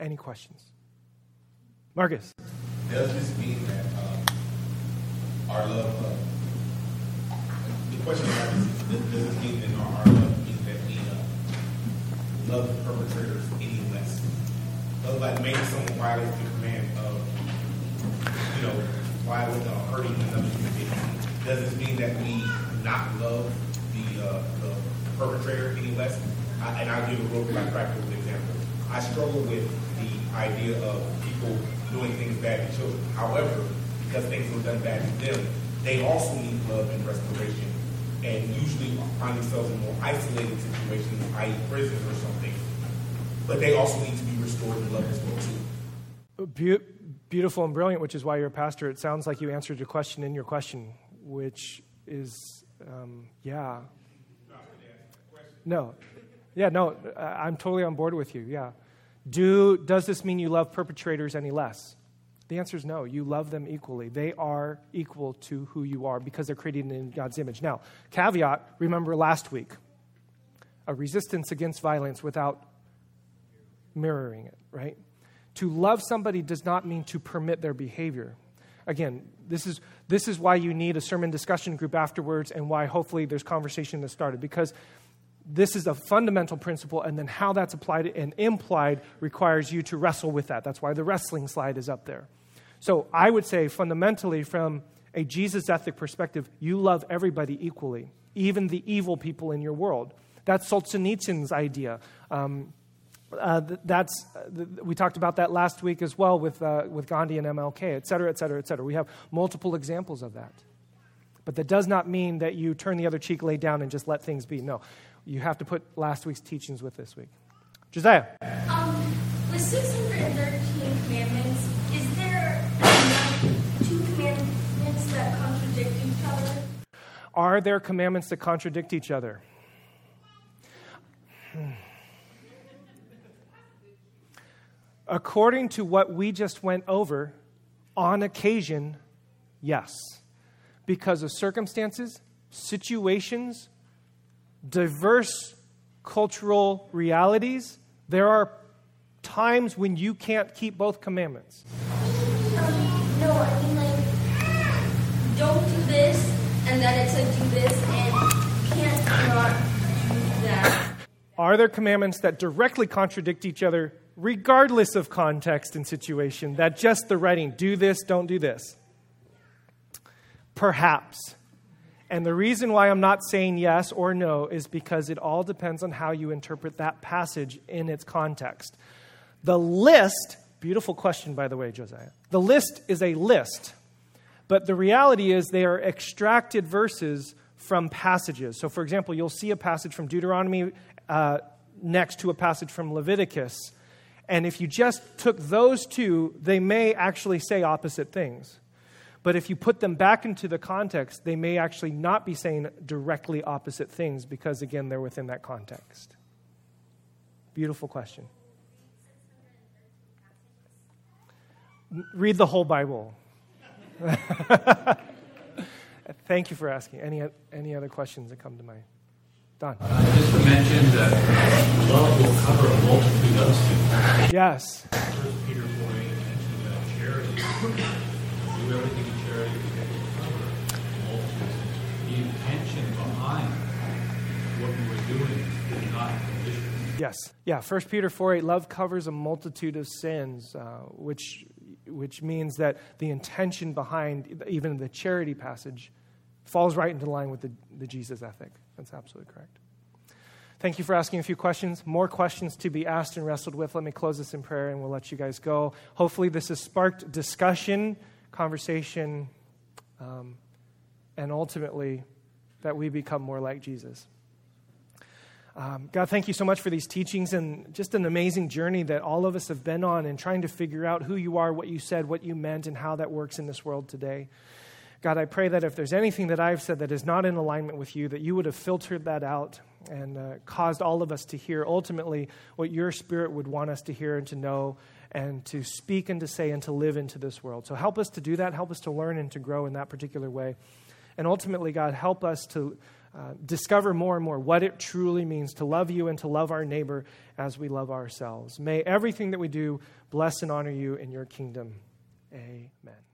Any questions? Marcus. Does this mean that uh, our love, uh, the question is, does, this mean that our, love means that we uh, love the perpetrators any less? Does like maybe someone violates the command of, you know, violating or hurting another human being? Does this mean that we not love the, uh, the perpetrator any less? I, and I'll give a real practical example. I struggle with the idea of people doing things bad to children. However, because things were done bad to them, they also need love and restoration, and usually find themselves in more isolated situations, i.e., prisons or something. But they also need to be restored and loved as well too. Be- beautiful and brilliant, which is why you're a pastor. It sounds like you answered your question in your question, which is, um, yeah. No, yeah, no, uh, I'm totally on board with you. Yeah. Do, does this mean you love perpetrators any less? The answer is no. You love them equally. They are equal to who you are because they're created in God's image. Now, caveat remember last week a resistance against violence without mirroring it, right? To love somebody does not mean to permit their behavior. Again, this is, this is why you need a sermon discussion group afterwards and why hopefully there's conversation that started because this is a fundamental principle, and then how that's applied and implied requires you to wrestle with that. That's why the wrestling slide is up there. So I would say, fundamentally, from a Jesus ethic perspective, you love everybody equally, even the evil people in your world. That's Solzhenitsyn's idea. Um, uh, that's, uh, we talked about that last week as well with, uh, with Gandhi and MLK, et cetera, et cetera, et cetera. We have multiple examples of that. But that does not mean that you turn the other cheek, lay down, and just let things be. No you have to put last week's teachings with this week. Josiah. Um, with 613 commandments, is there two commandments that contradict each other? Are there commandments that contradict each other? According to what we just went over, on occasion, yes. Because of circumstances, situations, diverse cultural realities, there are times when you can't keep both commandments. Um, no, I mean, like, don't do this, and then it said do this, and can't not do that. Are there commandments that directly contradict each other, regardless of context and situation, that just the writing, do this, don't do this? Perhaps. And the reason why I'm not saying yes or no is because it all depends on how you interpret that passage in its context. The list, beautiful question, by the way, Josiah. The list is a list, but the reality is they are extracted verses from passages. So, for example, you'll see a passage from Deuteronomy uh, next to a passage from Leviticus. And if you just took those two, they may actually say opposite things. But if you put them back into the context, they may actually not be saying directly opposite things because, again, they're within that context. Beautiful question. Read the whole Bible. Thank you for asking. Any, any other questions that come to mind? Don. Uh, just to mention that love will cover a multitude of sins. Yes. First Peter 4 8 mentioned that charity, everything intention behind what we were doing is not Yes. Yeah. First Peter 4 8, love covers a multitude of sins, uh, which, which means that the intention behind even the charity passage falls right into line with the, the Jesus ethic. That's absolutely correct. Thank you for asking a few questions. More questions to be asked and wrestled with. Let me close this in prayer and we'll let you guys go. Hopefully, this has sparked discussion, conversation, um, and ultimately that we become more like Jesus. Um, God, thank you so much for these teachings and just an amazing journey that all of us have been on in trying to figure out who you are, what you said, what you meant, and how that works in this world today. God, I pray that if there's anything that I've said that is not in alignment with you, that you would have filtered that out and uh, caused all of us to hear ultimately what your spirit would want us to hear and to know and to speak and to say and to live into this world. So help us to do that. Help us to learn and to grow in that particular way. And ultimately, God, help us to uh, discover more and more what it truly means to love you and to love our neighbor as we love ourselves. May everything that we do bless and honor you in your kingdom. Amen.